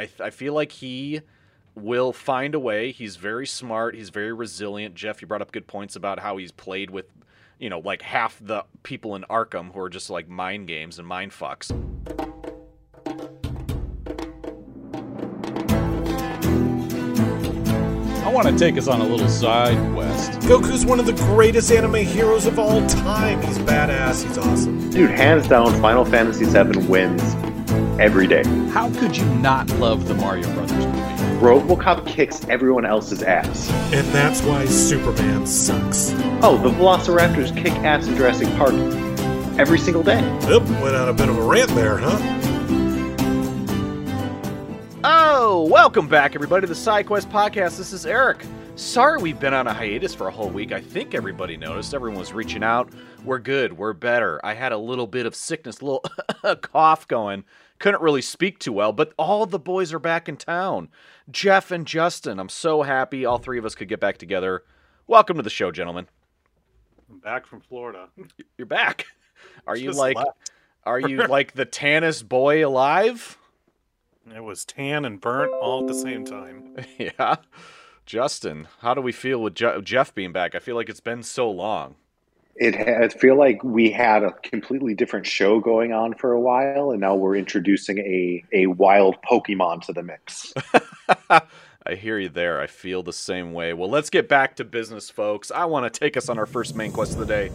I, I feel like he will find a way. He's very smart. He's very resilient. Jeff, you brought up good points about how he's played with, you know, like half the people in Arkham who are just like mind games and mind fucks. I want to take us on a little side quest. Goku's one of the greatest anime heroes of all time. He's badass. He's awesome. Dude, hands down, Final Fantasy VII wins every day. How could you not love the Mario Brothers movie? Robocop kicks everyone else's ass. And that's why Superman sucks. Oh, the Velociraptors kick ass in Jurassic Park every single day. Yep, went on a bit of a rant there, huh? Oh, welcome back, everybody, to the SideQuest podcast. This is Eric. Sorry we've been on a hiatus for a whole week. I think everybody noticed. Everyone was reaching out. We're good. We're better. I had a little bit of sickness, a little cough going. Couldn't really speak too well, but all the boys are back in town. Jeff and Justin. I'm so happy all three of us could get back together. Welcome to the show, gentlemen. I'm back from Florida. You're back. Are you like left. are you like the tannest boy alive? It was tan and burnt all at the same time. yeah. Justin, how do we feel with Je- Jeff being back? I feel like it's been so long. It I feel like we had a completely different show going on for a while, and now we're introducing a, a wild Pokemon to the mix. I hear you there. I feel the same way. Well, let's get back to business, folks. I want to take us on our first main quest of the day.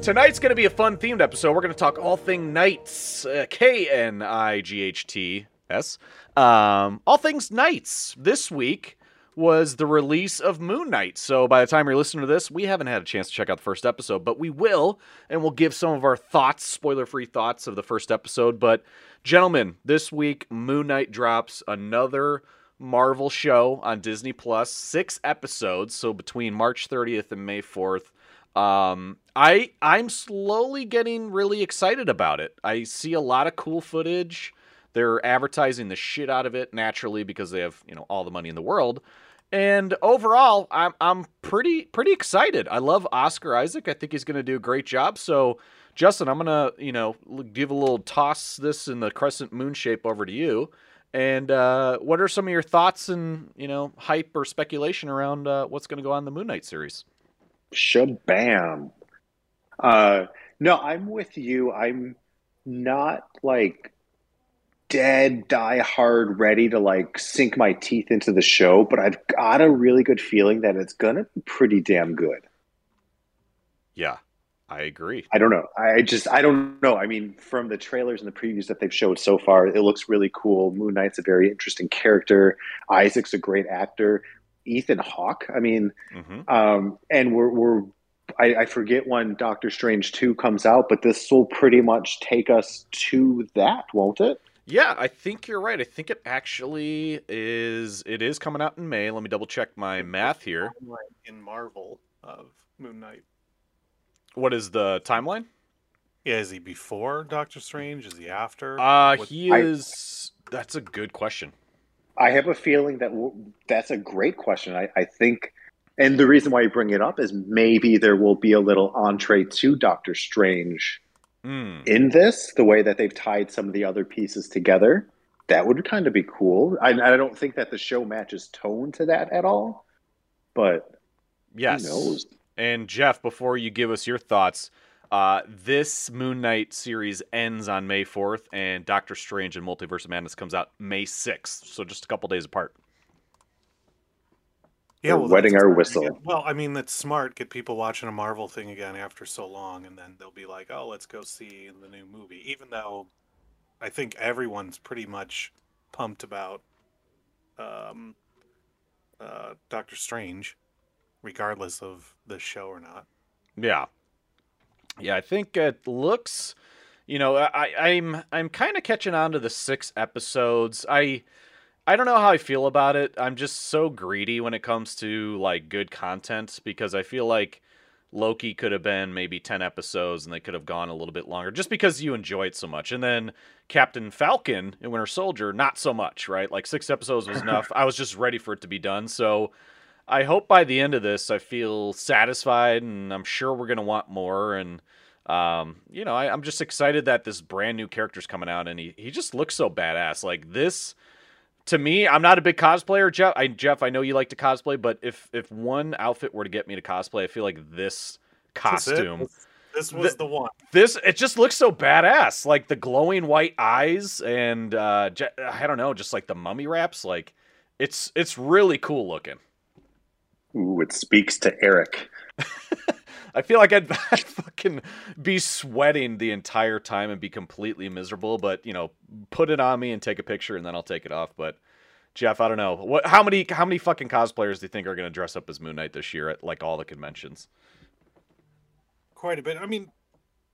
Tonight's going to be a fun themed episode. We're going to talk all thing knights, uh, K N I G H T S. Um, all things knights. This week was the release of Moon Knight. So by the time you're listening to this, we haven't had a chance to check out the first episode, but we will, and we'll give some of our thoughts, spoiler free thoughts of the first episode. But, gentlemen, this week, Moon Knight drops another Marvel show on Disney Plus, six episodes. So between March 30th and May 4th. Um, I I'm slowly getting really excited about it. I see a lot of cool footage. They're advertising the shit out of it naturally because they have you know all the money in the world. And overall, I'm I'm pretty pretty excited. I love Oscar Isaac. I think he's going to do a great job. So, Justin, I'm gonna you know give a little toss this in the crescent moon shape over to you. And uh, what are some of your thoughts and you know hype or speculation around uh, what's going to go on in the Moon Knight series? Shabam. Uh, no, I'm with you. I'm not like dead, die hard, ready to like sink my teeth into the show, but I've got a really good feeling that it's gonna be pretty damn good. Yeah, I agree. I don't know. I just I don't know. I mean, from the trailers and the previews that they've showed so far, it looks really cool. Moon Knight's a very interesting character. Isaac's a great actor. Ethan Hawke. I mean, hmm um, and we're we're I, I forget when Doctor Strange two comes out, but this will pretty much take us to that, won't it? Yeah, I think you're right. I think it actually is. It is coming out in May. Let me double check my math here. In Marvel of Moon Knight. What is the timeline? Yeah, is he before Doctor Strange? Is he after? Uh, What- he I- is. That's a good question. I have a feeling that w- that's a great question. I, I think, and the reason why you bring it up is maybe there will be a little entree to Doctor Strange Hmm. in this, the way that they've tied some of the other pieces together. That would kind of be cool. I, I don't think that the show matches tone to that at all, but Yes. who knows? And Jeff, before you give us your thoughts, uh, this Moon Knight series ends on May 4th, and Doctor Strange and Multiverse of Madness comes out May 6th. So just a couple days apart. We're well, wetting our whistle. Yeah, Well, I mean, that's smart. Get people watching a Marvel thing again after so long, and then they'll be like, "Oh, let's go see the new movie." Even though I think everyone's pretty much pumped about um, uh, Doctor Strange, regardless of the show or not. Yeah, yeah. I think it looks. You know, I, I'm I'm kind of catching on to the six episodes. I I don't know how I feel about it. I'm just so greedy when it comes to like good content because I feel like Loki could have been maybe 10 episodes and they could have gone a little bit longer just because you enjoy it so much. And then Captain Falcon and Winter Soldier, not so much, right? Like six episodes was enough. I was just ready for it to be done. So I hope by the end of this, I feel satisfied and I'm sure we're going to want more. And, um, you know, I, I'm just excited that this brand new character's coming out and he, he just looks so badass. Like this to me, I'm not a big cosplayer, Jeff. I, Jeff, I know you like to cosplay, but if if one outfit were to get me to cosplay, I feel like this This is it? costume, This, this was The- the one. this it just looks so badass. Like the glowing white eyes and uh, I don't know, just like the mummy wraps. Like it's it's really cool looking. Ooh, it speaks to Eric. I feel like I'd, I'd fucking be sweating the entire time and be completely miserable. But you know, put it on me and take a picture, and then I'll take it off. But Jeff, I don't know what how many how many fucking cosplayers do you think are going to dress up as Moon Knight this year at like all the conventions? quite a bit. I mean,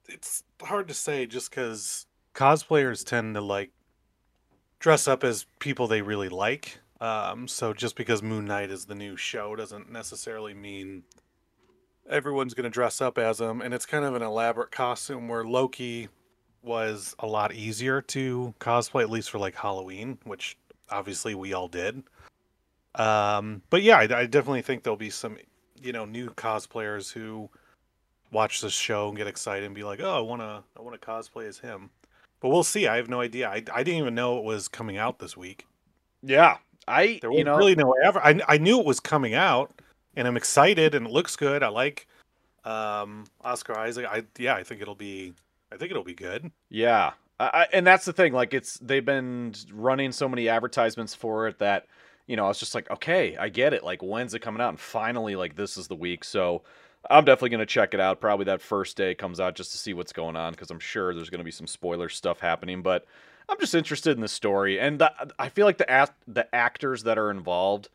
it's hard to say just because cosplayers tend to like dress up as people they really like. Um, so just because Moon Knight is the new show doesn't necessarily mean everyone's going to dress up as him. And it's kind of an elaborate costume where Loki was a lot easier to cosplay, at least for like Halloween, which obviously we all did. Um, but yeah, I, I definitely think there'll be some, you know, new cosplayers who watch this show and get excited and be like, "Oh, I want to I want to cosplay as him." But we'll see. I have no idea. I, I didn't even know it was coming out this week. Yeah, I There you was know really no ever. I I knew it was coming out, and I'm excited, and it looks good. I like um Oscar Isaac. I yeah, I think it'll be I think it'll be good. Yeah, I, and that's the thing. Like, it's they've been running so many advertisements for it that you know I was just like, okay, I get it. Like, when's it coming out? And finally, like, this is the week. So I'm definitely gonna check it out. Probably that first day comes out just to see what's going on because I'm sure there's gonna be some spoiler stuff happening. But I'm just interested in the story, and the, I feel like the act, the actors that are involved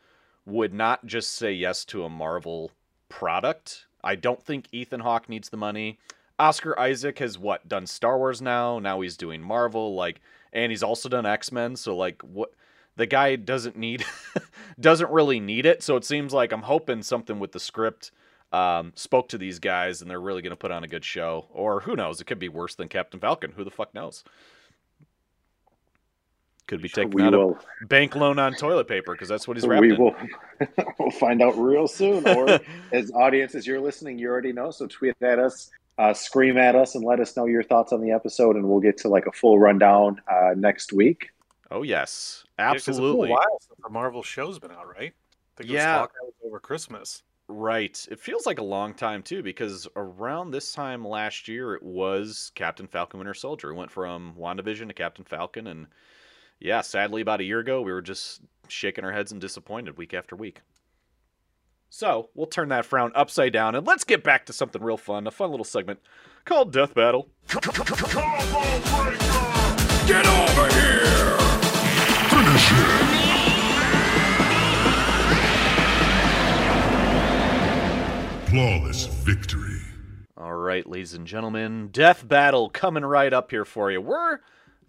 would not just say yes to a Marvel product. I don't think Ethan Hawke needs the money. Oscar Isaac has what done Star Wars now. Now he's doing Marvel, like, and he's also done X Men. So like, what the guy doesn't need, doesn't really need it. So it seems like I'm hoping something with the script um, spoke to these guys, and they're really going to put on a good show. Or who knows? It could be worse than Captain Falcon. Who the fuck knows? Could be taking we out will a bank loan on toilet paper because that's what he's we wrapping. will we'll find out real soon. Or as audience, as you're listening, you already know. So tweet at us, uh, scream at us, and let us know your thoughts on the episode, and we'll get to like a full rundown uh, next week. oh yes, Yeah, 'cause absolutely. It's been a while since the Marvel show's been out, right? I think it was Yeah. Hawkeye was over Christmas. Right. It feels like a long time too, because around this time last year it was Captain Falcon Winter Soldier. It went from WandaVision to Captain Falcon, and yeah, sadly about a year ago we were just shaking our heads and disappointed week after week. So we'll turn that frown upside down and let's get back to something real fun, a fun little segment called Death Battle. Get over here! Finish it! Flawless victory. All right, ladies and gentlemen, Death Battle coming right up here for you. We're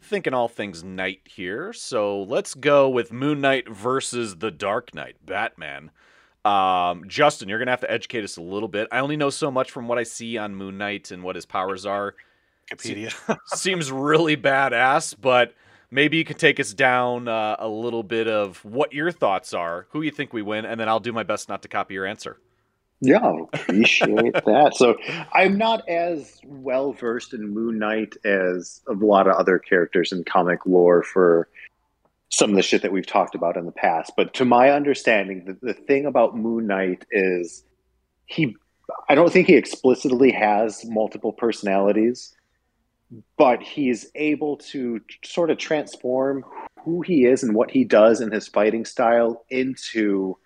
thinking all things night here, so let's go with Moon Knight versus the Dark Knight, Batman. Um, Justin, you're gonna have to educate us a little bit. I only know so much from what I see on Moon Knight and what his powers are. Wikipedia. Seems really badass, but maybe you could take us down uh, a little bit of what your thoughts are, who you think we win, and then I'll do my best not to copy your answer. Yeah, I appreciate that. So I'm not as well versed in Moon Knight as a lot of other characters in comic lore for some of the shit that we've talked about in the past. But to my understanding, the, the thing about Moon Knight is he I don't think he explicitly has multiple personalities, but he's able to sort of transform who he is and what he does in his fighting style into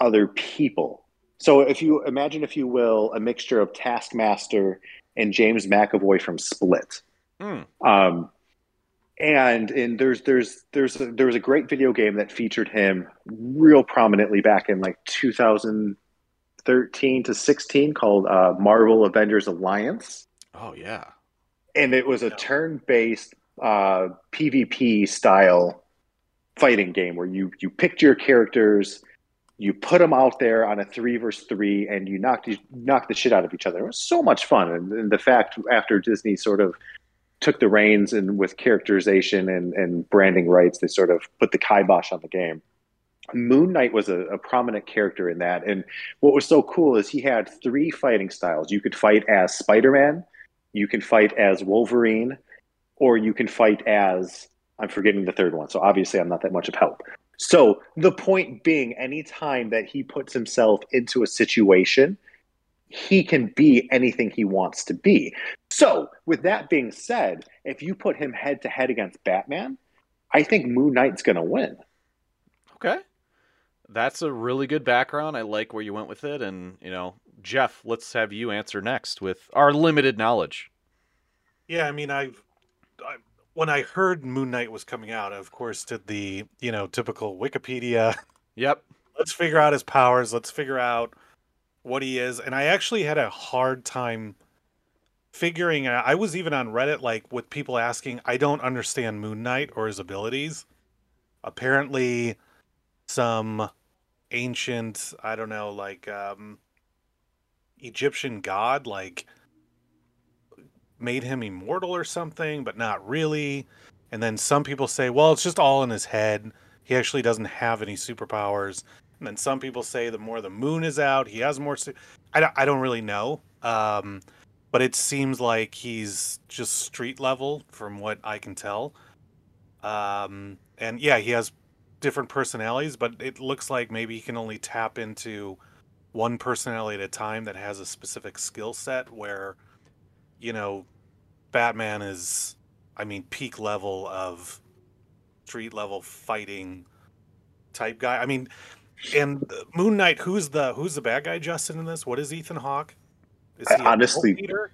other people. So if you imagine, if you will, a mixture of Taskmaster and James McAvoy from Split. Hmm. Um, and and there's there's there's a, there was a great video game that featured him real prominently back in like 2013 to 16 called uh, Marvel Avengers Alliance, Oh yeah. and it was a turn-based uh, PvP style fighting game where you you picked your characters, you put them out there on a three versus three, and you knocked you knocked the shit out of each other. It was so much fun, and, and the fact after Disney sort of took the reins and with characterization and, and branding rights, they sort of put the kibosh on the game. Moon Knight was a, a prominent character in that, and what was so cool is he had three fighting styles. You could fight as Spider Man, you can fight as Wolverine, or you can fight as I'm forgetting the third one, so obviously I'm not that much of help. So the point being, anytime that he puts himself into a situation, he can be anything he wants to be. So, with that being said, if you put him head to head against Batman, I think Moon Knight's going to win. Okay. That's a really good background. I like where you went with it. And, you know, Jeff, let's have you answer next with our limited knowledge. Yeah, I mean, I've I, when I heard Moon Knight was coming out, I, of course, did the you know typical Wikipedia. Yep. Let's figure out his powers. Let's figure out what he is. And I actually had a hard time figuring out. I was even on Reddit, like with people asking, I don't understand Moon Knight or his abilities. Apparently, some ancient, I don't know, like um, Egyptian god, like made him immortal or something, but not really. And then some people say, well, it's just all in his head. He actually doesn't have any superpowers. And then some people say the more the moon is out, he has more. Su- I, don't, I don't really know. Um, but it seems like he's just street level from what I can tell. Um, and yeah, he has different personalities, but it looks like maybe he can only tap into one personality at a time that has a specific skill set where, you know, Batman is, I mean, peak level of street level fighting type guy. I mean, and Moon Knight, who's the who's the bad guy, Justin, in this? What is Ethan Hawke? Is I he a cult honestly- leader?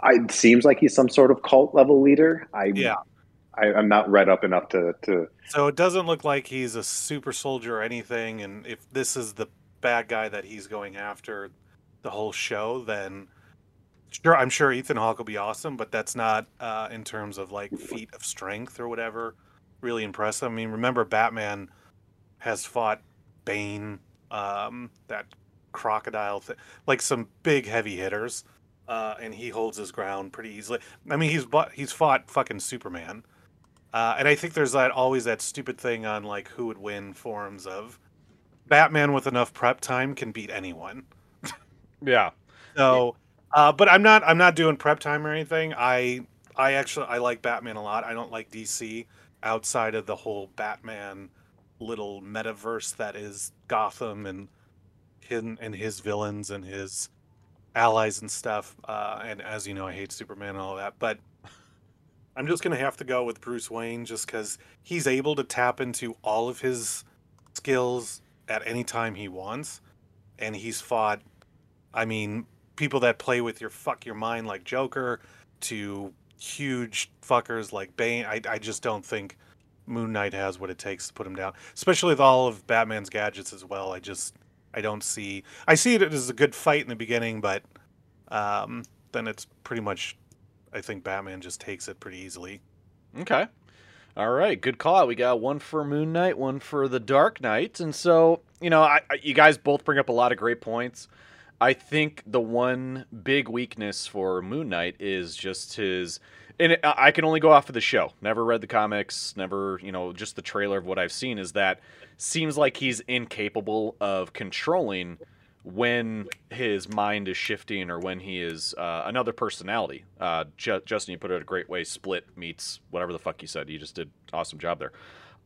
I, it seems like he's some sort of cult level leader. I, Yeah. I I'm not read up enough to to. So it doesn't look like he's a super soldier or anything. And if this is the bad guy that he's going after the whole show, then sure, I'm sure Ethan Hawke will be awesome. But that's not uh, in terms of like feat of strength or whatever. Really impressive. I mean, remember Batman has fought Bane, um, that crocodile, th- like some big heavy hitters, uh, and he holds his ground pretty easily. I mean, he's bu- he's fought fucking Superman. Uh, and I think there's that always that stupid thing on like who would win forums of Batman with enough prep time can beat anyone. Yeah. So, uh, but I'm not I'm not doing prep time or anything. I I actually I like Batman a lot. I don't like DC outside of the whole Batman little metaverse that is Gotham and hidden and his villains and his allies and stuff. Uh, and as you know, I hate Superman and all that. But I'm just gonna have to go with Bruce Wayne just because he's able to tap into all of his skills at any time he wants, and he's fought. I mean, people that play with your fuck your mind like Joker to huge fuckers like Bane. I, I just don't think Moon Knight has what it takes to put him down, especially with all of Batman's gadgets as well. I just I don't see. I see it as a good fight in the beginning, but um, then it's pretty much. I think Batman just takes it pretty easily. Okay. All right, good call. We got one for Moon Knight, one for the Dark Knight, and so you know, I, I, you guys both bring up a lot of great points. I think the one big weakness for Moon Knight is just his, and I can only go off of the show. Never read the comics, never, you know, just the trailer of what I've seen is that seems like he's incapable of controlling when his mind is shifting or when he is uh, another personality. Uh, Ju- Justin, you put it a great way. Split meets whatever the fuck you said. You just did awesome job there.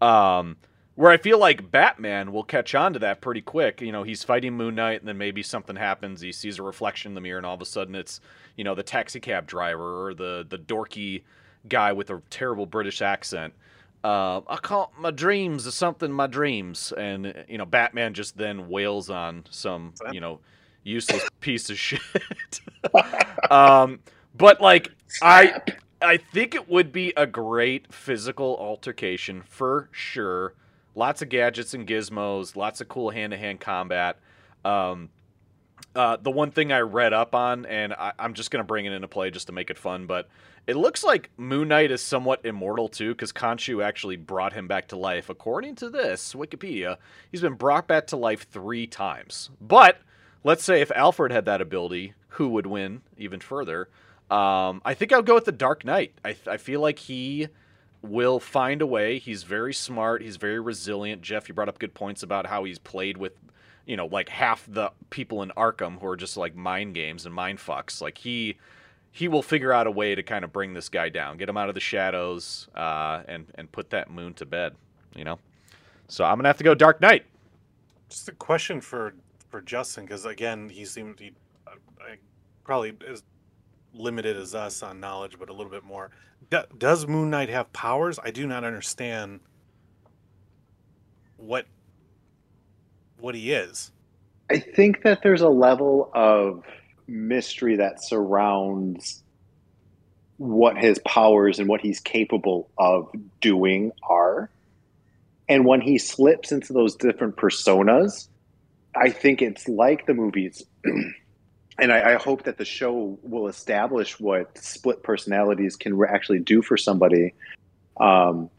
Um, where I feel like Batman will catch on to that pretty quick. You know, he's fighting Moon Knight, and then maybe something happens. He sees a reflection in the mirror, and all of a sudden it's you know the taxi cab driver or the the dorky guy with a terrible British accent. Uh, I call my dreams is something my dreams, and you know Batman just then wails on some you know useless piece of shit. um, but like I I think it would be a great physical altercation for sure. Lots of gadgets and gizmos, lots of cool hand to hand combat. Um, uh, the one thing I read up on, and I, I'm just going to bring it into play just to make it fun, but it looks like Moon Knight is somewhat immortal too, because Khonshu actually brought him back to life. According to this Wikipedia, he's been brought back to life three times. But let's say if Alfred had that ability, who would win even further? Um, I think I'll go with the Dark Knight. I, I feel like he will find a way. He's very smart. He's very resilient. Jeff, you brought up good points about how he's played with, you know, like half the people in Arkham who are just like mind games and mind fucks. Like he he will figure out a way to kind of bring this guy down, get him out of the shadows, uh, and and put that moon to bed. You know, so I'm gonna have to go Dark Knight. Just a question for for Justin, because again, he seemed he uh, I, probably as limited as us on knowledge, but a little bit more. Do, does Moon Knight have powers? I do not understand what what he is. I think that there's a level of mystery that surrounds what his powers and what he's capable of doing are. And when he slips into those different personas, I think it's like the movies. and I, I, hope that the show will establish what split personalities can re- actually do for somebody, um,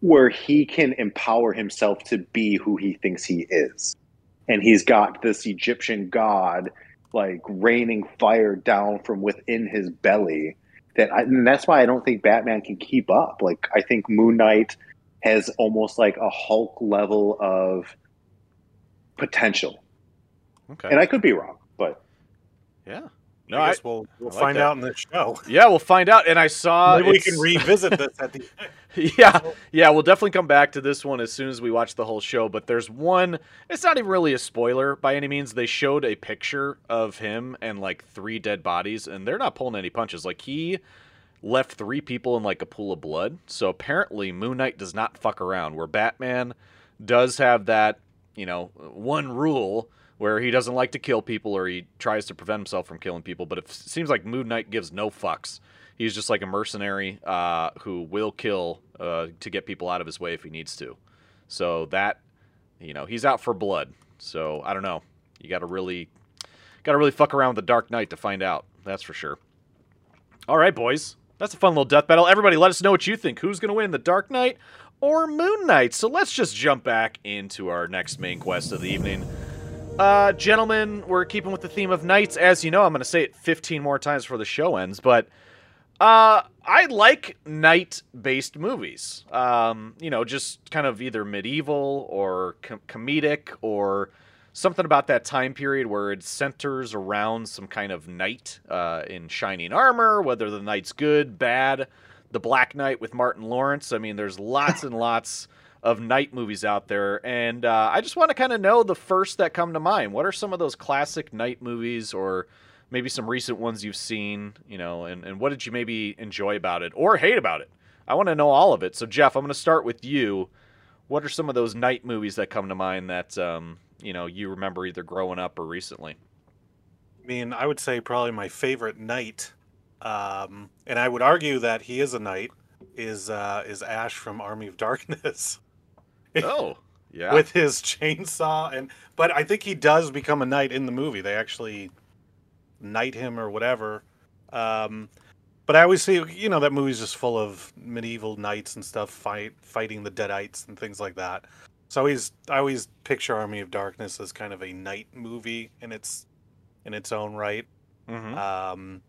where he can empower himself to be who he thinks he is. And he's got this Egyptian god like raining fire down from within his belly. That I, and that's why I don't think Batman can keep up. Like I think Moon Knight has almost like a Hulk level of potential. Okay. And I could be wrong, yeah. No, I guess I, we'll we'll like find that. out in the show. Yeah, we'll find out. And I saw Maybe we can revisit this at the yeah, yeah, we'll definitely come back to this one as soon as we watch the whole show. But there's one. It's not even really a spoiler by any means. They showed a picture of him and like three dead bodies, and they're not pulling any punches. Like he left three people in like a pool of blood. So apparently, Moon Knight does not fuck around. Where Batman does have that, you know, one rule where he doesn't like to kill people or he tries to prevent himself from killing people. But it seems like Moon Knight gives no fucks. He's just like a mercenary uh, who will kill uh, to get people out of his way if he needs to. So that, you know, he's out for blood. So I don't know. You got to really, got to really fuck around with the Dark Knight to find out. That's for sure. All right, boys. That's a fun little death battle. Everybody, let us know what you think. Who's going to win, the Dark Knight or Moon Knight? So let's just jump back into our next main quest of the evening. Uh, gentlemen, we're keeping with the theme of knights. As you know, I'm going to say it 15 more times before the show ends, but uh, I like knight-based movies. Um, you know, just kind of either medieval or com- comedic or something about that time period where it centers around some kind of knight uh, in shining armor, whether the knight's good, bad. The Black Knight with Martin Lawrence. I mean, there's lots and lots of night movies out there, and uh, I just want to kind of know the first that come to mind. What are some of those classic night movies, or maybe some recent ones you've seen? You know, and, and what did you maybe enjoy about it or hate about it? I want to know all of it. So, Jeff, I'm going to start with you. What are some of those night movies that come to mind that um, you know you remember either growing up or recently? I mean, I would say probably my favorite knight, um, and I would argue that he is a knight, is uh, is Ash from Army of Darkness. Oh, yeah. with his chainsaw and but I think he does become a knight in the movie. They actually knight him or whatever. Um, but I always see, you know, that movie's just full of medieval knights and stuff fight fighting the deadites and things like that. So I always I always picture Army of Darkness as kind of a knight movie in its in its own right. Mm-hmm. Um,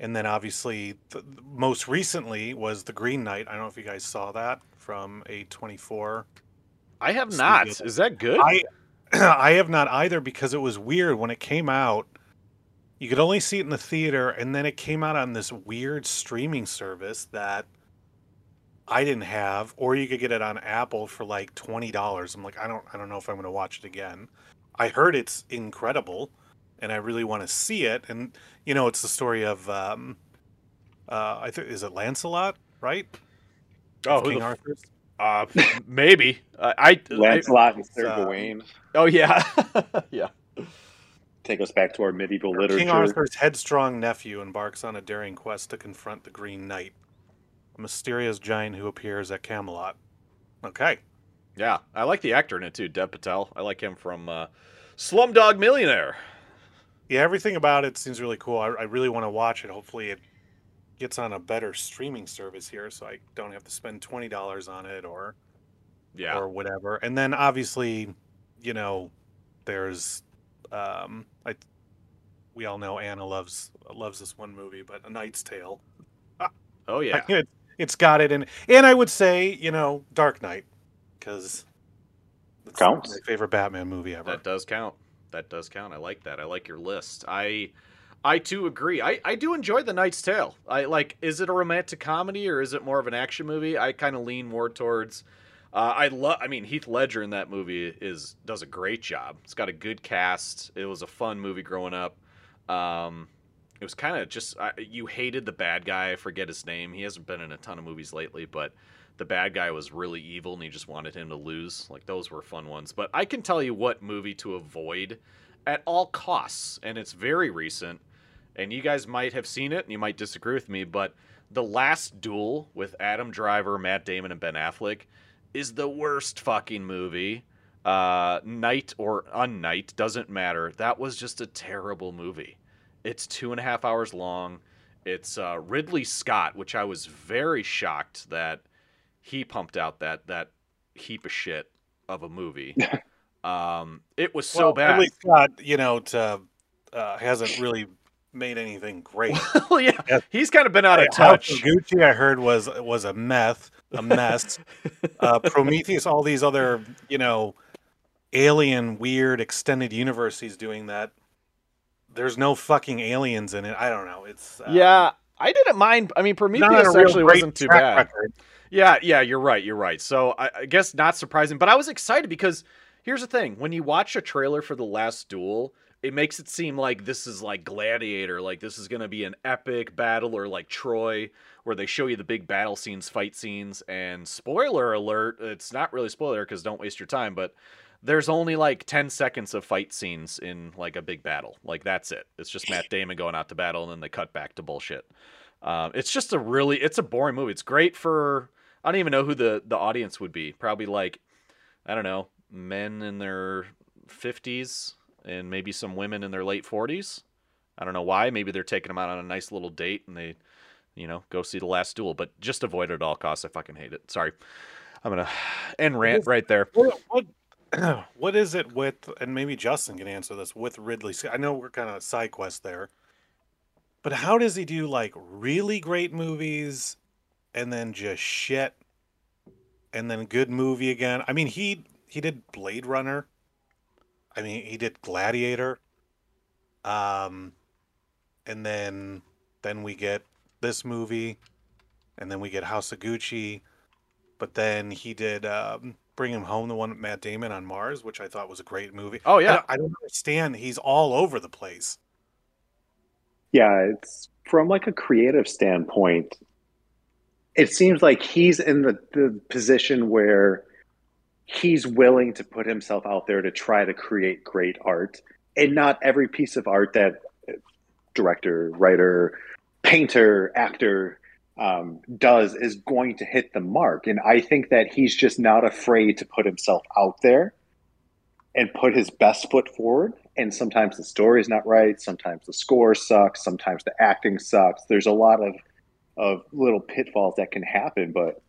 and then obviously, the, most recently was the Green Knight. I don't know if you guys saw that from A24. I have not. Is that good? I I have not either because it was weird when it came out. You could only see it in the theater, and then it came out on this weird streaming service that I didn't have, or you could get it on Apple for like twenty dollars. I'm like, I don't, I don't know if I'm going to watch it again. I heard it's incredible, and I really want to see it. And you know, it's the story of, um, uh, I think is it Lancelot, right? Oh, King the, Arthur's. Uh, maybe. Uh, I Lancelot and Sir uh, Gawain. Oh yeah, yeah. Take us back to our medieval literature. King Arthur's headstrong nephew embarks on a daring quest to confront the Green Knight, a mysterious giant who appears at Camelot. Okay. Yeah, I like the actor in it too, Dev Patel. I like him from uh, Slumdog Millionaire. Yeah, everything about it seems really cool. I, I really want to watch it. Hopefully, it gets on a better streaming service here, so I don't have to spend twenty dollars on it or yeah or whatever. And then obviously, you know, there's um, I we all know Anna loves loves this one movie, but A Knight's Tale. Oh yeah, it, it's got it, and and I would say you know Dark Knight because counts my favorite Batman movie ever. That does count. That does count. I like that. I like your list. I I too agree. I, I do enjoy The Knight's Tale. I like. Is it a romantic comedy or is it more of an action movie? I kind of lean more towards. Uh, I love. I mean, Heath Ledger in that movie is does a great job. It's got a good cast. It was a fun movie growing up. Um, it was kind of just I, you hated the bad guy. I forget his name. He hasn't been in a ton of movies lately, but the bad guy was really evil and you just wanted him to lose. Like those were fun ones. But I can tell you what movie to avoid at all costs, and it's very recent. And you guys might have seen it, and you might disagree with me, but the last duel with Adam Driver, Matt Damon, and Ben Affleck is the worst fucking movie. Uh, night or unnight doesn't matter. That was just a terrible movie. It's two and a half hours long. It's uh, Ridley Scott, which I was very shocked that he pumped out that that heap of shit of a movie. um, it was so well, bad. Ridley Scott, you know, to, uh, hasn't really made anything great. well, yeah, he's kind of been out of touch. Gucci, I heard was was a meth, a mess. uh, Prometheus, all these other, you know, alien weird extended universe he's doing that. There's no fucking aliens in it. I don't know. It's uh, Yeah, I didn't mind. I mean, Prometheus actually wasn't too bad. record. Yeah, yeah, you're right. You're right. So I, I guess not surprising, but I was excited because here's the thing: when you watch a trailer for the Last Duel, it makes it seem like this is like Gladiator, like this is going to be an epic battle, or like Troy, where they show you the big battle scenes, fight scenes. And spoiler alert: it's not really spoiler because don't waste your time, but there's only like 10 seconds of fight scenes in like a big battle. Like that's it. It's just Matt Damon going out to battle and then they cut back to bullshit. Um, it's just a really it's a boring movie. It's great for I don't even know who the the audience would be. Probably like I don't know, men in their 50s and maybe some women in their late 40s. I don't know why. Maybe they're taking them out on a nice little date and they you know, go see the last duel, but just avoid it at all costs. I fucking hate it. Sorry. I'm going to end rant right there. What, what what is it with and maybe Justin can answer this with Ridley Scott. I know we're kind of side quest there. But how does he do like really great movies and then just shit and then good movie again? I mean, he he did Blade Runner. I mean, he did Gladiator. Um and then then we get this movie and then we get House of Gucci. But then he did um Bring Him Home, the one with Matt Damon on Mars, which I thought was a great movie. Oh I yeah. don't, I don't understand. He's all over the place. Yeah, it's from like a creative standpoint. It seems like he's in the, the position where he's willing to put himself out there to try to create great art. And not every piece of art that director, writer, painter, actor um, does is going to hit the mark. And I think that he's just not afraid to put himself out there and put his best foot forward. And sometimes the story is not right. Sometimes the score sucks. Sometimes the acting sucks. There's a lot of of little pitfalls that can happen. But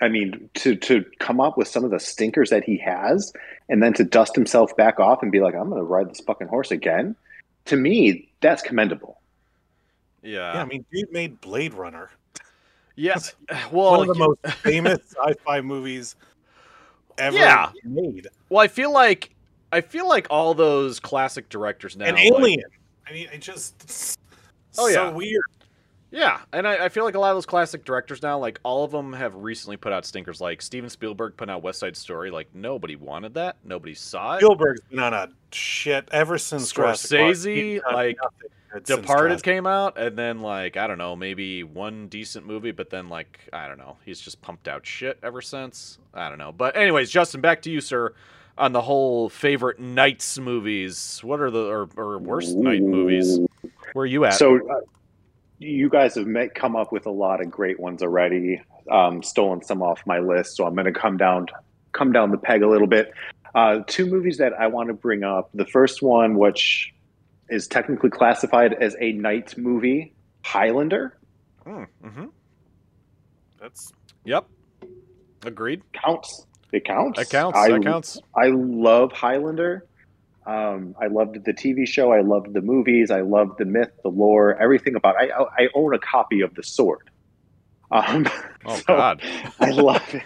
I mean, to to come up with some of the stinkers that he has, and then to dust himself back off and be like, "I'm going to ride this fucking horse again," to me, that's commendable. Yeah. yeah, I mean, dude made Blade Runner, Yeah. Well, one of the most famous sci-fi movies ever Yeah. made. Well, I feel like I feel like all those classic directors now. An like- alien. I mean, it just Oh, so yeah. weird. Yeah, and I, I feel like a lot of those classic directors now, like all of them have recently put out stinkers. Like Steven Spielberg put out West Side Story. Like nobody wanted that. Nobody saw it. Spielberg's been on a shit ever since Jurassic Scorsese, like, nothing good since Departed came out, and then like I don't know, maybe one decent movie, but then like I don't know, he's just pumped out shit ever since. I don't know, but anyways, Justin, back to you, sir, on the whole favorite nights movies. What are the or, or worst night movies? Where are you at? So, uh, you guys have met, come up with a lot of great ones already. Um, stolen some off my list, so I'm going to come down, come down the peg a little bit. Uh, two movies that I want to bring up. The first one, which is technically classified as a night movie, Highlander, mm-hmm. That's Yep. Agreed. counts. It counts. It counts. I, that counts. I love Highlander. Um, I loved the TV show. I loved the movies. I loved the myth, the lore, everything about. I I own a copy of the Sword. Um, Oh so God. I love it.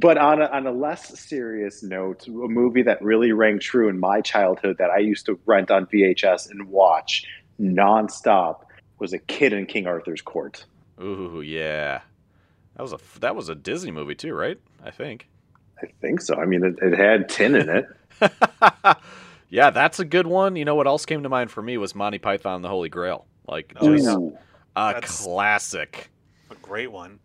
But on a, on a less serious note, a movie that really rang true in my childhood that I used to rent on VHS and watch nonstop was a kid in King Arthur's court. Ooh, yeah. That was a that was a Disney movie too, right? I think. I think so. I mean, it, it had tin in it. yeah, that's a good one. You know what else came to mind for me was Monty Python and the Holy Grail. Like Oh, just yeah. Ooh. a That's- classic. A great one.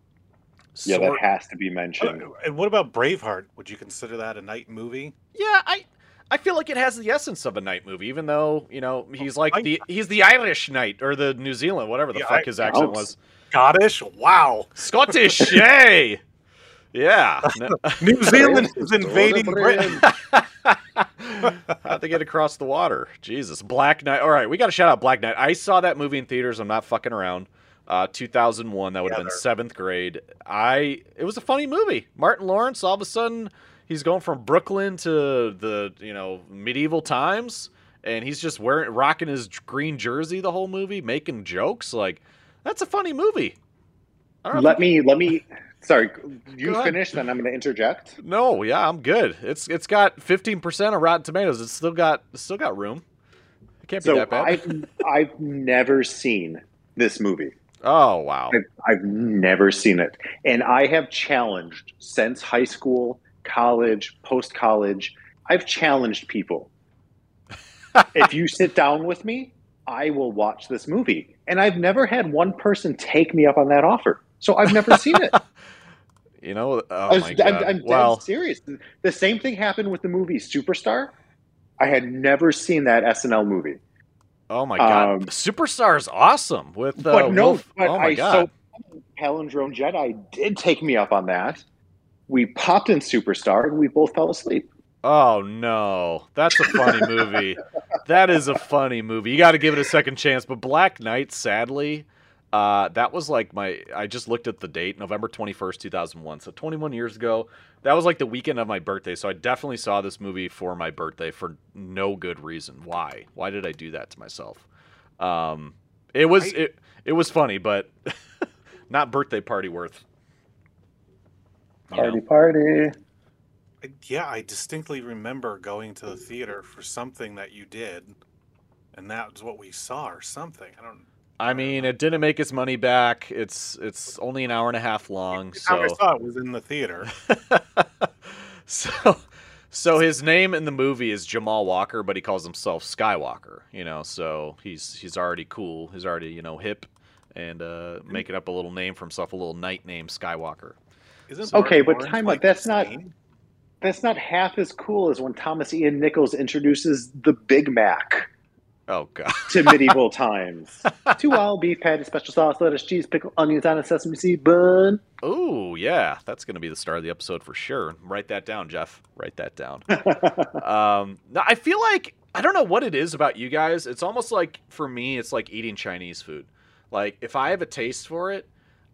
Yeah, that has to be mentioned. And what about Braveheart? Would you consider that a night movie? Yeah, I I feel like it has the essence of a night movie, even though you know he's like I- the he's the Irish knight or the New Zealand, whatever the Yeah, fuck I- his accent Ouch. was. Scottish? Wow. Scottish, yay! Yeah. New Zealand is invading Britain. How'd they get across the water? Jesus. Black Knight. All right, we got to shout out Black Knight. I saw that movie in theaters. I'm not fucking around. Uh, 2001. That would have been Together. seventh grade. I. It was a funny movie. Martin Lawrence. All of a sudden, he's going from Brooklyn to the you know medieval times, and he's just wearing rocking his green jersey the whole movie, making jokes. Like that's a funny movie. I don't know if Let me let me. Sorry, you finish, then I'm going to interject. No, yeah, I'm good. It's it's got 15% of Rotten Tomatoes. It's still got it's still got room. It can't be So that bad. I've I've never seen this movie. oh wow. I've, I've never seen it, and I have challenged since high school, college, post college. I've challenged people. if you sit down with me, I will watch this movie, and I've never had one person take me up on that offer. So I've never seen it. You know, oh I was, my I'm, god. I'm dead well, serious. The same thing happened with the movie Superstar. I had never seen that SNL movie. oh my god. um, is awesome with uh, but no, Wolf- but oh my I god. so Palindrome Jedi did take me up on that. We popped in Superstar and we both fell asleep. Oh no. That's a funny movie. that is a funny movie. You got to give it a second chance, but Black Knight sadly uh, that was like my. I just looked at the date, November twenty first, two thousand one. So twenty one years ago. That was like the weekend of my birthday. So I definitely saw this movie for my birthday for no good reason. Why? Why did I do that to myself? Um, it was I- it it was funny, but not birthday party worth. You know? Party, party. I- Yeah, I distinctly remember going to the theater for something that you did, and that was what we saw, or something. I don't. I mean, it didn't make its money back. It's it's only an hour and a half long. So I saw it was in the theater. so so his name in the movie is Jamal Walker, but he calls himself Skywalker. You know, so he's he's already cool. He's already you know hip, and uh, making up a little name for himself, a little knight named Skywalker. Isn't Okay, but time out. like, That's not- insane? That's not half as cool as when Thomas Ian Nicholas introduces the Big Mac Oh god. to medieval times. Two wild beef patty, special sauce, lettuce, cheese, pickle, onions on a sesame seed bun. Oh yeah, that's gonna be the star of the episode for sure. Write that down, Jeff. Write that down. um, no, I feel like I don't know what it is about you guys. It's almost like for me, it's like eating Chinese food. Like if I have a taste for it,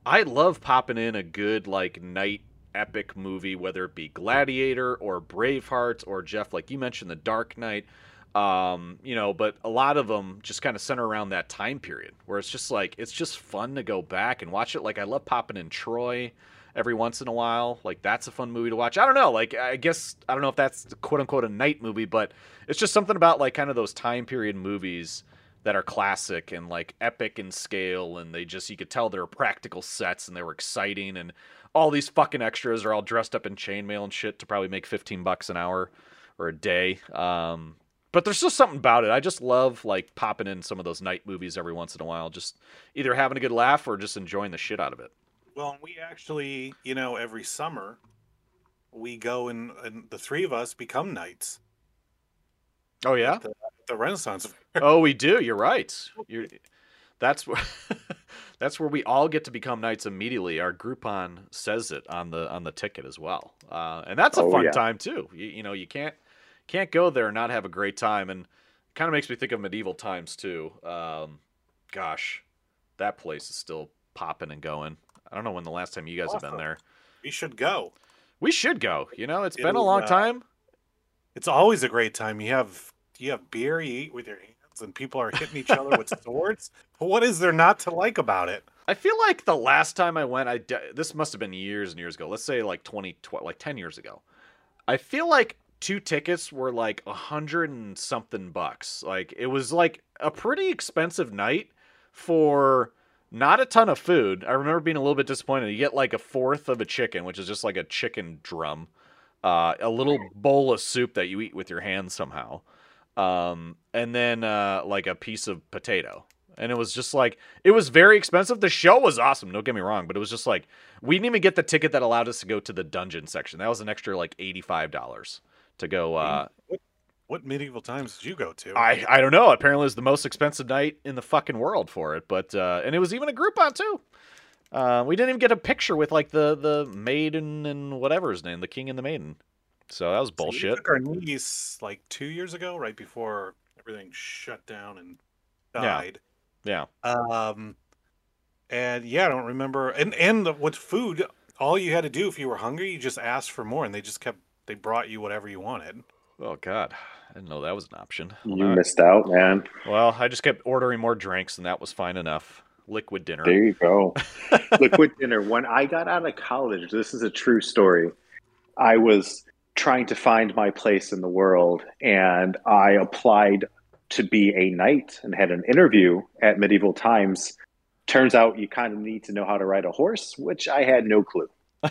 I love popping in a good like night epic movie, whether it be Gladiator or Braveheart or Jeff, like you mentioned, The Dark Knight. Um, you know, but a lot of them just kind of center around that time period where it's just like it's just fun to go back and watch it. Like I love popping in Troy every once in a while. Like that's a fun movie to watch. I don't know. Like I guess I don't know if that's quote unquote a night movie, but it's just something about like kind of those time period movies that are classic and like epic in scale and they just you could tell they're practical sets and they were exciting and all these fucking extras are all dressed up in chainmail and shit to probably make 15 bucks an hour or a day. Um but there's just something about it. I just love like popping in some of those night movies every once in a while, just either having a good laugh or just enjoying the shit out of it. Well, we actually, you know, every summer we go and, and the three of us become knights. Oh yeah. at The Renaissance. Oh, we do. You're right. You're, that's where that's where we all get to become knights immediately. Our Groupon says it on the on the ticket as well, uh, and that's a Oh, fun yeah. time too. You, you know, you can't can't go there and not have a great time, and kind of makes me think of medieval times too. Um, gosh, that place is still popping and going. I don't know when the last time you guys have been there. We should go. We should go. You know, it's It been a long uh, time. It's always a great time. You have you have beer, you eat with your hands, and people are hitting each other with swords. What is there not to like about it? I feel like the last time I went, I de- this must have been years and years ago. Let's say like twenty, tw- like ten years ago. I feel like two tickets were like a hundred and something bucks. Like it was like a pretty expensive night for not a ton of food. I remember being a little bit disappointed. You get like a fourth of a chicken, which is just like a chicken drum, uh, a little bowl of soup that you eat with your hands somehow, um, and then uh, like a piece of potato. And it was just like it was very expensive. The show was awesome. Don't get me wrong, but it was just like we didn't even get the ticket that allowed us to go to the dungeon section. That was an extra like eighty five dollars to go. Uh, What medieval times did you go to? I I don't know. Apparently, it was the most expensive night in the fucking world for it. But uh, and it was even a Groupon too. Uh, we didn't even get a picture with like the the maiden and whatever his name, the king and the maiden. So that was So we bullshit. took our niece like two years ago, right before everything shut down and Yeah. died. Yeah. Um, and yeah, I don't remember. And and the, with food, all you had to do if you were hungry, you just asked for more, and they just kept they brought you whatever you wanted. Oh God, I didn't know that was an option. Well, You now- missed out, man. well, I just kept ordering more drinks, and that was fine enough. Liquid dinner. There you go. Liquid dinner. When I got out of college, this is a true story. I was trying to find my place in the world, and I applied to be a knight and had an interview at Medieval Times. Turns out you kind of need to know how to ride a horse, which I had no clue.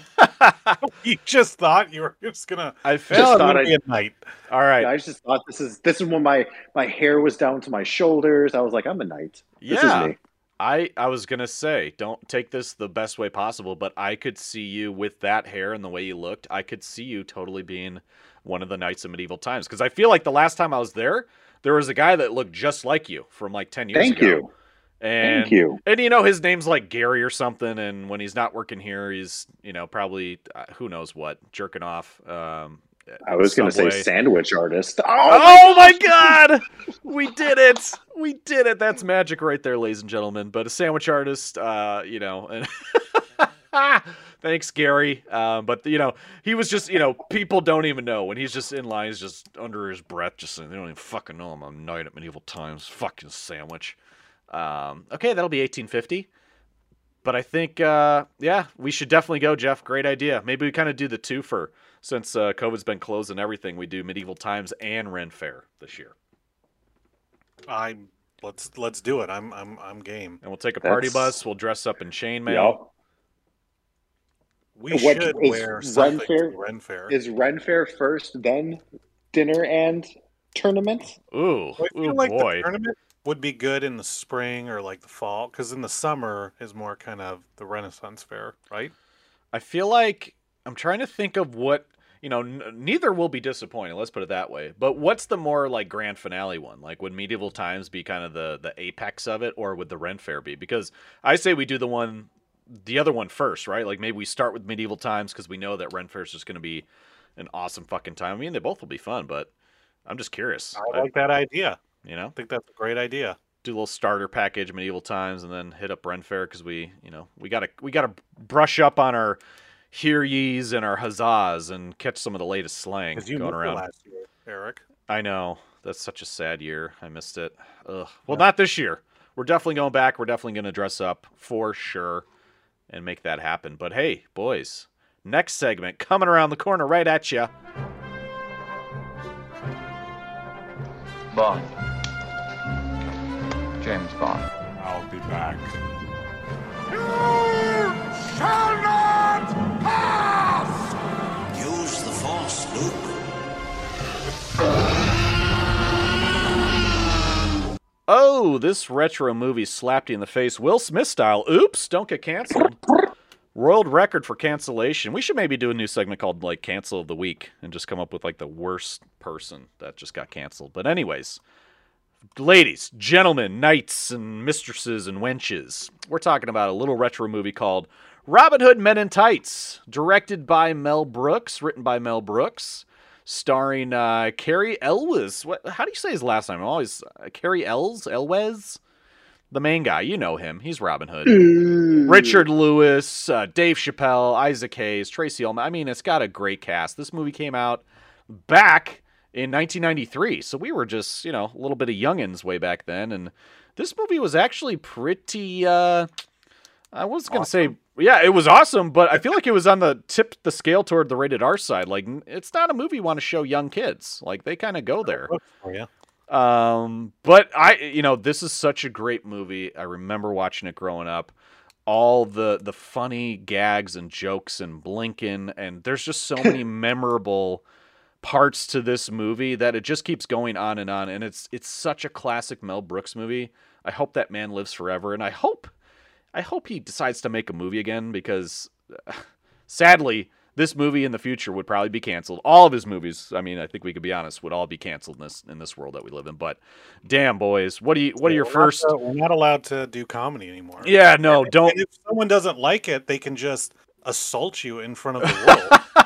You just thought you were just gonna I Just thought be a knight. All right. I just thought this is this is when my my hair was down to my shoulders. I was like, I'm a knight. This yeah. is me. I I was gonna say, don't take this the best way possible, but I could see you with that hair and the way you looked. I could see you totally being one of the knights of medieval times because I feel like the last time I was there, there was a guy that looked just like you from like ten years Thank ago. you. And, Thank you. And you know his name's like Gary or something, and when he's not working here, he's you know probably uh, who knows what jerking off. Um, I was going to say sandwich artist. Oh my god! We did it! We did it! That's magic right there, ladies and gentlemen. But a sandwich artist, uh, you know, and thanks, Gary. Um, but you know, he was just, you know, people don't even know when he's just in line, he's just under his breath, just saying, they don't even fucking know him I'm a knight at medieval times. Fucking sandwich. Um, okay, that'll be 1850. But I think, uh, yeah, we should definitely go, Jeff. Great idea. Maybe we kind of do the two for since uh, COVID's been closed and everything. We do medieval times and Ren Fair this year, I'm let's let's do it. I'm I'm I'm game. and we'll take a party That's- bus. We'll dress up in chainmail. Yep. We What should is wear Ren something Fair? to Ren Fair. Is Ren Fair first, then dinner and tournament? Ooh, ooh like boy. the tournament would be good in the spring or like the fall, because in the summer is more kind of the Renaissance fair, right? I feel like I'm trying to think of what you know. N- neither will be disappointing. Let's put it that way. But what's the more like grand finale one? Like would medieval times be kind of the the apex of it, or would the Ren Fair be? Because I say we do the one, the other one first, right? Like maybe we start with medieval times because we know that Ren Fair is just going to be an awesome fucking time. I mean, they both will be fun, but I'm just curious. I like that idea. You know, I think that's a great idea. do a little starter package medieval times and then hit up Ren Fair because we you know we gotta we gotta brush up on our hear yees and our huzzahs and catch some of the latest slang Because you going around. last year, Eric. i know. That's such a sad year. I missed it. Ugh. well not this year. We're definitely going back. We're definitely going to dress up for sure and make that happen. But hey boys next segment coming around the corner right at you Bond. James Bond. I'll be back. Use the Force, Luke. Oh, this retro movie slapped you in the face, Will Smith style. Oops, don't get canceled. World record for cancellation. We should maybe do a new segment called like Cancel of the Week and just come up with like the worst person that just got canceled. But, anyways, ladies, gentlemen, knights, and mistresses and wenches, we're talking about a little retro movie called Robin Hood Men in Tights, directed by Mel Brooks, written by Mel Brooks starring uh, Cary Elwes. What? How do you say his last name? I'm always uh, Cary Els Elwes, the main guy. You know him. He's Robin Hood. Richard Lewis, uh, Dave Chappelle, Isaac Hayes, Tracey Ullman. I mean, it's got a great cast. This movie came out back in 1993, so we were just you know a little bit of youngins way back then, and this movie was actually pretty. Uh, I was gonna say, yeah, it was awesome, but I feel like it was on the tip the scale toward the rated R side. Like, it's not a movie you want to show young kids. Like, they kind of go there. For you. Um, but I, you know, this is such a great movie. I remember watching it growing up. All the the funny gags and jokes and blinking, and there's just so many memorable parts to this movie that it just keeps going on and on. And it's it's such a classic Mel Brooks movie. I hope that man lives forever, and I hope I hope he decides to make a movie again because sadly this movie in the future would probably be canceled. All of his movies, I mean, I think we could be honest, would all be canceled in this in this world that we live in. But damn, boys, what do you what are your We're not, first? uh, we're not allowed to do comedy anymore. Yeah, no, don't. And if someone doesn't like it, they can just assault you in front of the world.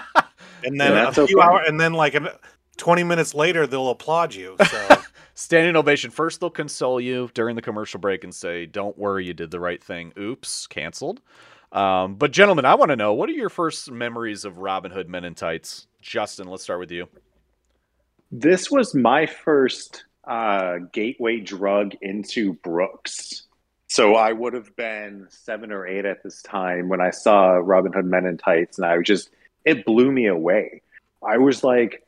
and then Yeah, a few okay. hours, and then like 20 minutes later, they'll applaud you. So Standing ovation. First, they'll console you during the commercial break and say, "Don't worry, you did the right thing." Oops, canceled. Um, but gentlemen, I want to know what are your first memories of Robin Hood Men in Tights? Justin, let's start with you. This was my first uh, gateway drug into Brooks. So I would have been seven or eight at this time when I saw Robin Hood Men in Tights, and I was just it blew me away. I was like,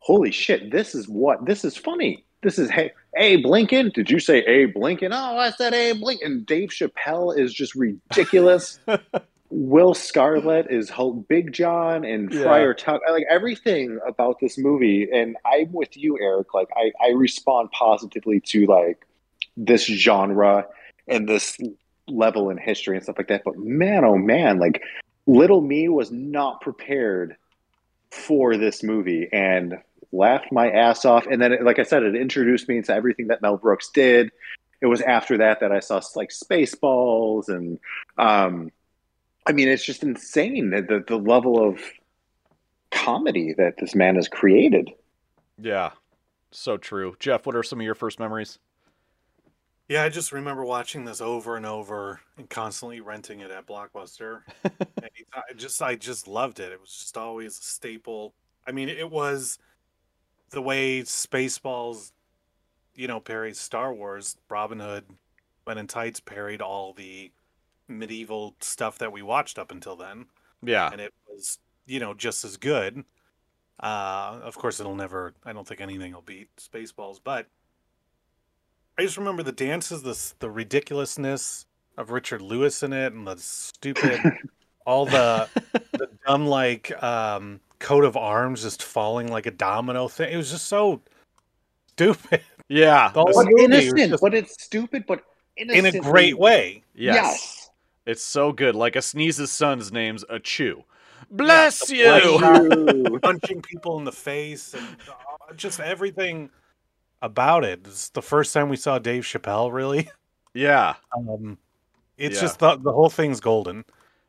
"Holy shit! This is what this is funny. This is hey, Abe Lincoln. Did you say Abe Lincoln? Oh, I said Abe Lincoln. Dave Chappelle is just ridiculous. Will Scarlett is Hulk Big John and Yeah. Friar Tuck. Like everything about this movie, and I'm with you, Eric. Like I, I respond positively to like this genre and this level in history and stuff like that. But man, oh man, like little me was not prepared for this movie and laughed my ass off. And then, it, like I said, it introduced me into everything that Mel Brooks did. It was after that that I saw like Spaceballs and um, I mean, it's just insane the, the the level of comedy that this man has created. Yeah, so true. Jeff, what are some of your first memories? Yeah, I just remember watching this over and over and constantly renting it at Blockbuster. and I just I just loved it. It was just always a staple. I mean, it was the way Spaceballs, you know, parried Star Wars, Robin Hood, Men in Tights parried all the medieval stuff that we watched up until then. Yeah, and it was you know just as good. Uh, of course, it'll never. I don't think anything will beat Spaceballs, but I just remember the dances, the the ridiculousness of Richard Lewis in it, and the stupid, all the the dumb like um, coat of arms just falling like a domino thing. It was just so stupid. yeah, But innocent, just but it's stupid, but in a great way. yes. Yes. It's so good. Like a sneeze's son's name's a chew. Bless the you. blood- punching people in the face and uh, just everything about it. It's the first time we saw Dave Chappelle, really. yeah, Um, it's Yeah. just the, the whole thing's golden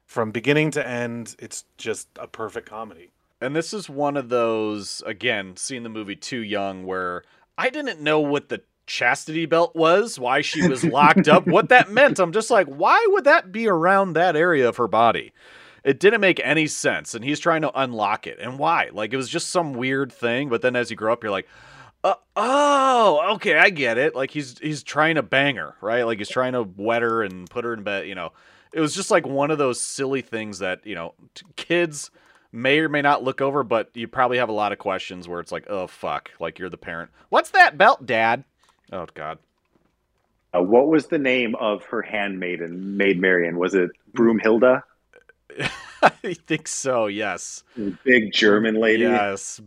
from beginning to end. It's just a perfect comedy. and this is one of those again, seeing the movie too young, where I didn't know what the chastity belt was, why she was locked up, what that meant. I'm just like, why would that be around that area of her body? It didn't make any sense, and he's trying to unlock it. And why? Like it was just some weird thing. But then as you grow up, you're like, uh, oh, okay, I get it. Like he's he's trying to bang her, right? Like he's trying to wet her and put her in bed. You know, it was just like one of those silly things that you know t- kids may or may not look over, but you probably have a lot of questions where it's like, oh fuck, like you're the parent. What's that belt, Dad? Oh god. Uh, what was the name of her handmaiden, Maid Marian? Was it Broomhilda? I think so. Yes. Big German lady. Yes.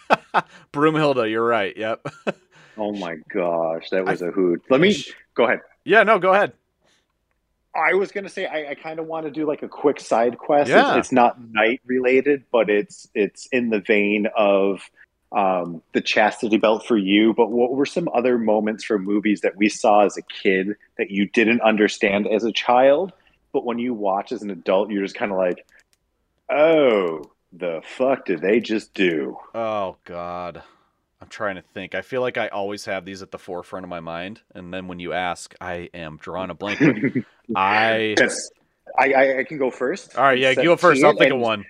Broomhilda, you're right. Yep. Oh my gosh, that was a hoot. Let me go ahead. yeah. No. Go ahead. I was gonna say I, I kind of want to do like a quick side quest. Yeah. It's, it's not night related, but it's it's in the vein of um, the chastity belt for you. But what were some other moments from movies that we saw as a kid that you didn't understand as a child, but when you watch as an adult, you're just kind of like, oh, the fuck did they just do? Oh God. I'm trying to think. I feel like I always have these at the forefront of my mind, and then when you ask, I am drawing a blank. I. I, I I can go first. All right. Yeah. You go first. I'll think of one.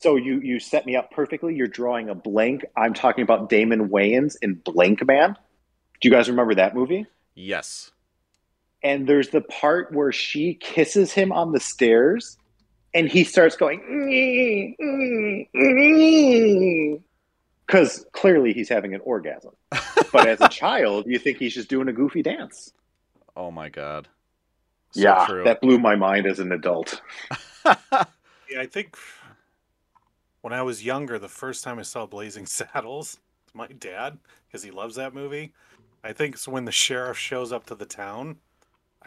So you you set me up perfectly. You're drawing a blank. I'm talking about Damon Wayans in Blankman. Do you guys remember that movie? Yes. And there's the part where she kisses him on the stairs, and he starts going because clearly he's having an orgasm. but as a child, you think he's just doing a goofy dance. Oh my god. So yeah, true. that blew my mind as an adult. Yeah, I think when I was younger, the first time I saw Blazing Saddles, my dad, because he loves that movie. I think it's when the sheriff shows up to the town.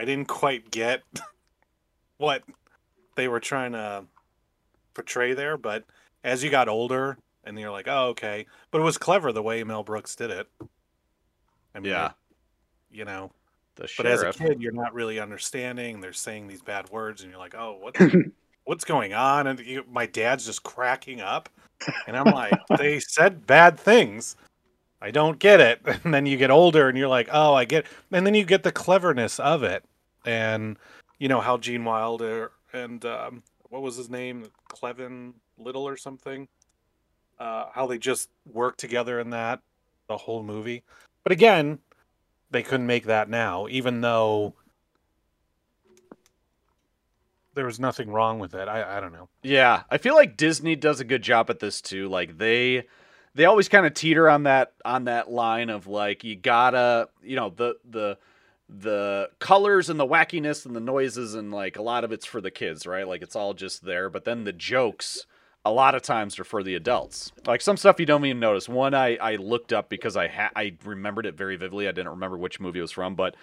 I didn't quite get what they were trying to portray there, but as you got older, and you're like, oh, okay. But it was clever the way Mel Brooks did it. I mean, Yeah. you know, the but as a kid, you're not really understanding. They're saying these bad words, and you're like, "Oh, what? what's going on?" And you, my dad's just cracking up, and I'm like, "They said bad things. I don't get it." And then you get older, and you're like, "Oh, I get." It. And then you get the cleverness of it, and you know how Gene Wilder and um, what was his name, Cleavon Little or something. Uh, how they just work together in that the whole movie. But again, they couldn't make that now, even though there was nothing wrong with it. I, I don't know. Yeah, I feel like Disney does a good job at this too. Like they they always kind of teeter on that on that line of like you gotta, you know, the the the colors and the wackiness and the noises and like a lot of it's for the kids, right? Like it's all just there, but then the jokes a lot of times are for the adults. Like some stuff you don't even notice. One I I looked up because I ha- I remembered it very vividly. I didn't remember which movie it was from, but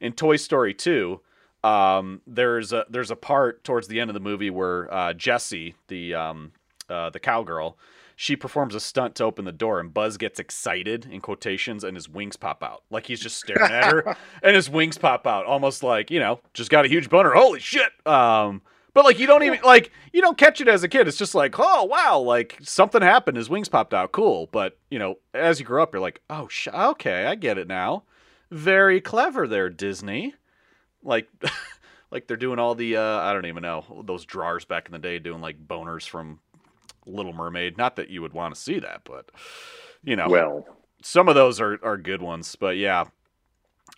in Toy Story 2, um, there's a there's a part towards the end of the movie where uh, Jessie, the um, uh, the cowgirl, she performs a stunt to open the door, and Buzz gets excited in quotations, and his wings pop out, like he's just staring at her, and his wings pop out, almost like you know, just got a huge boner. Holy shit! Um, but like you don't even like you don't catch it as a kid. It's just like, oh wow, like something happened. His wings popped out. Cool. But you know, as you grow up, you're like, oh sh- okay, I get it now. Very clever there, Disney like like they're doing all the uh I don't even know those drawers back in the day doing like boners from Little Mermaid. Not that you would want to see that, but you know, Well, some of those are are good ones. But yeah,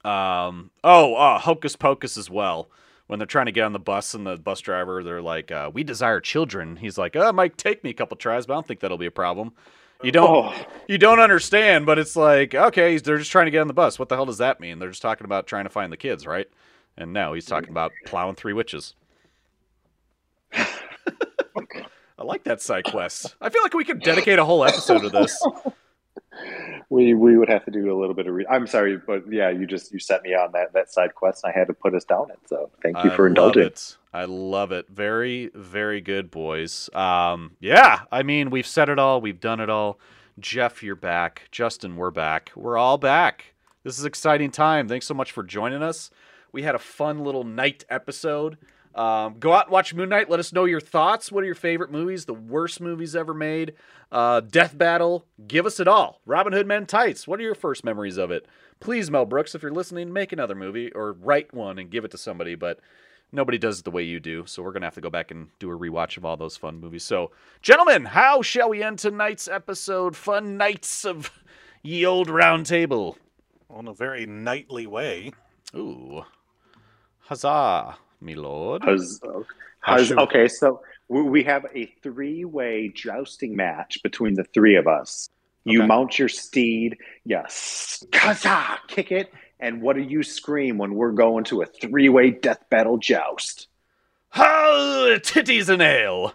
um, oh, uh, Hocus Pocus as well. When they're trying to get on the bus and the bus driver, they're like, uh, "We desire children." He's like, "Oh, it might take me a couple tries, but I don't think that'll be a problem." You don't oh, you don't understand, but it's like, okay, they're just trying to get on the bus. What the hell does that mean? They're just talking about trying to find the kids, right? And now he's talking about plowing three witches. I like that side quest. I feel like we could dedicate a whole episode to this. we we would have to do a little bit of. Re- I'm sorry, but yeah, you just you set me on that that side quest, and I had to put us down it. So thank you I for indulging. it. I love it. Very, very good, boys. Um, yeah, I mean, we've said it all. We've done it all. Jeff, you're back. Justin, we're back. We're all back. This is exciting time. Thanks so much for joining us. We had a fun little night episode. Um, go out and watch Moon Knight. Let us know your thoughts. What are your favorite movies? The worst movies ever made? Uh, Death Battle. Give us it all. Robin Hood Men Tights. What are your first memories of it? Please, Mel Brooks, if you're listening, make another movie or write one and give it to somebody. But nobody does it the way you do. So we're going to have to go back and do a rewatch of all those fun movies. So, gentlemen, how shall we end tonight's episode? Fun nights of ye old round table. Well, in a very knightly way. Ooh. Huzzah, me lord. How okay, so we have a three-way jousting match between the three of us. You Okay. mount your steed, yes, kaza, kick it, and what do you scream when we're going to a three-way death battle joust? Ha! Titties and ale.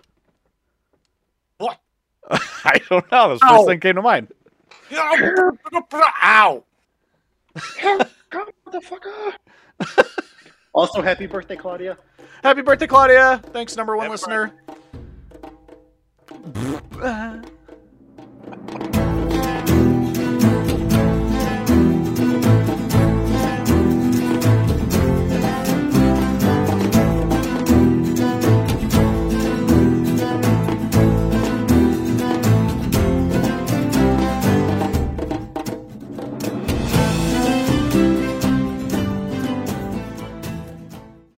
What? I don't know. That's the first thing came to mind. Ow! Come, motherfucker! Also, happy birthday, Claudia. Happy birthday, Claudia. Thanks, number one happy listener.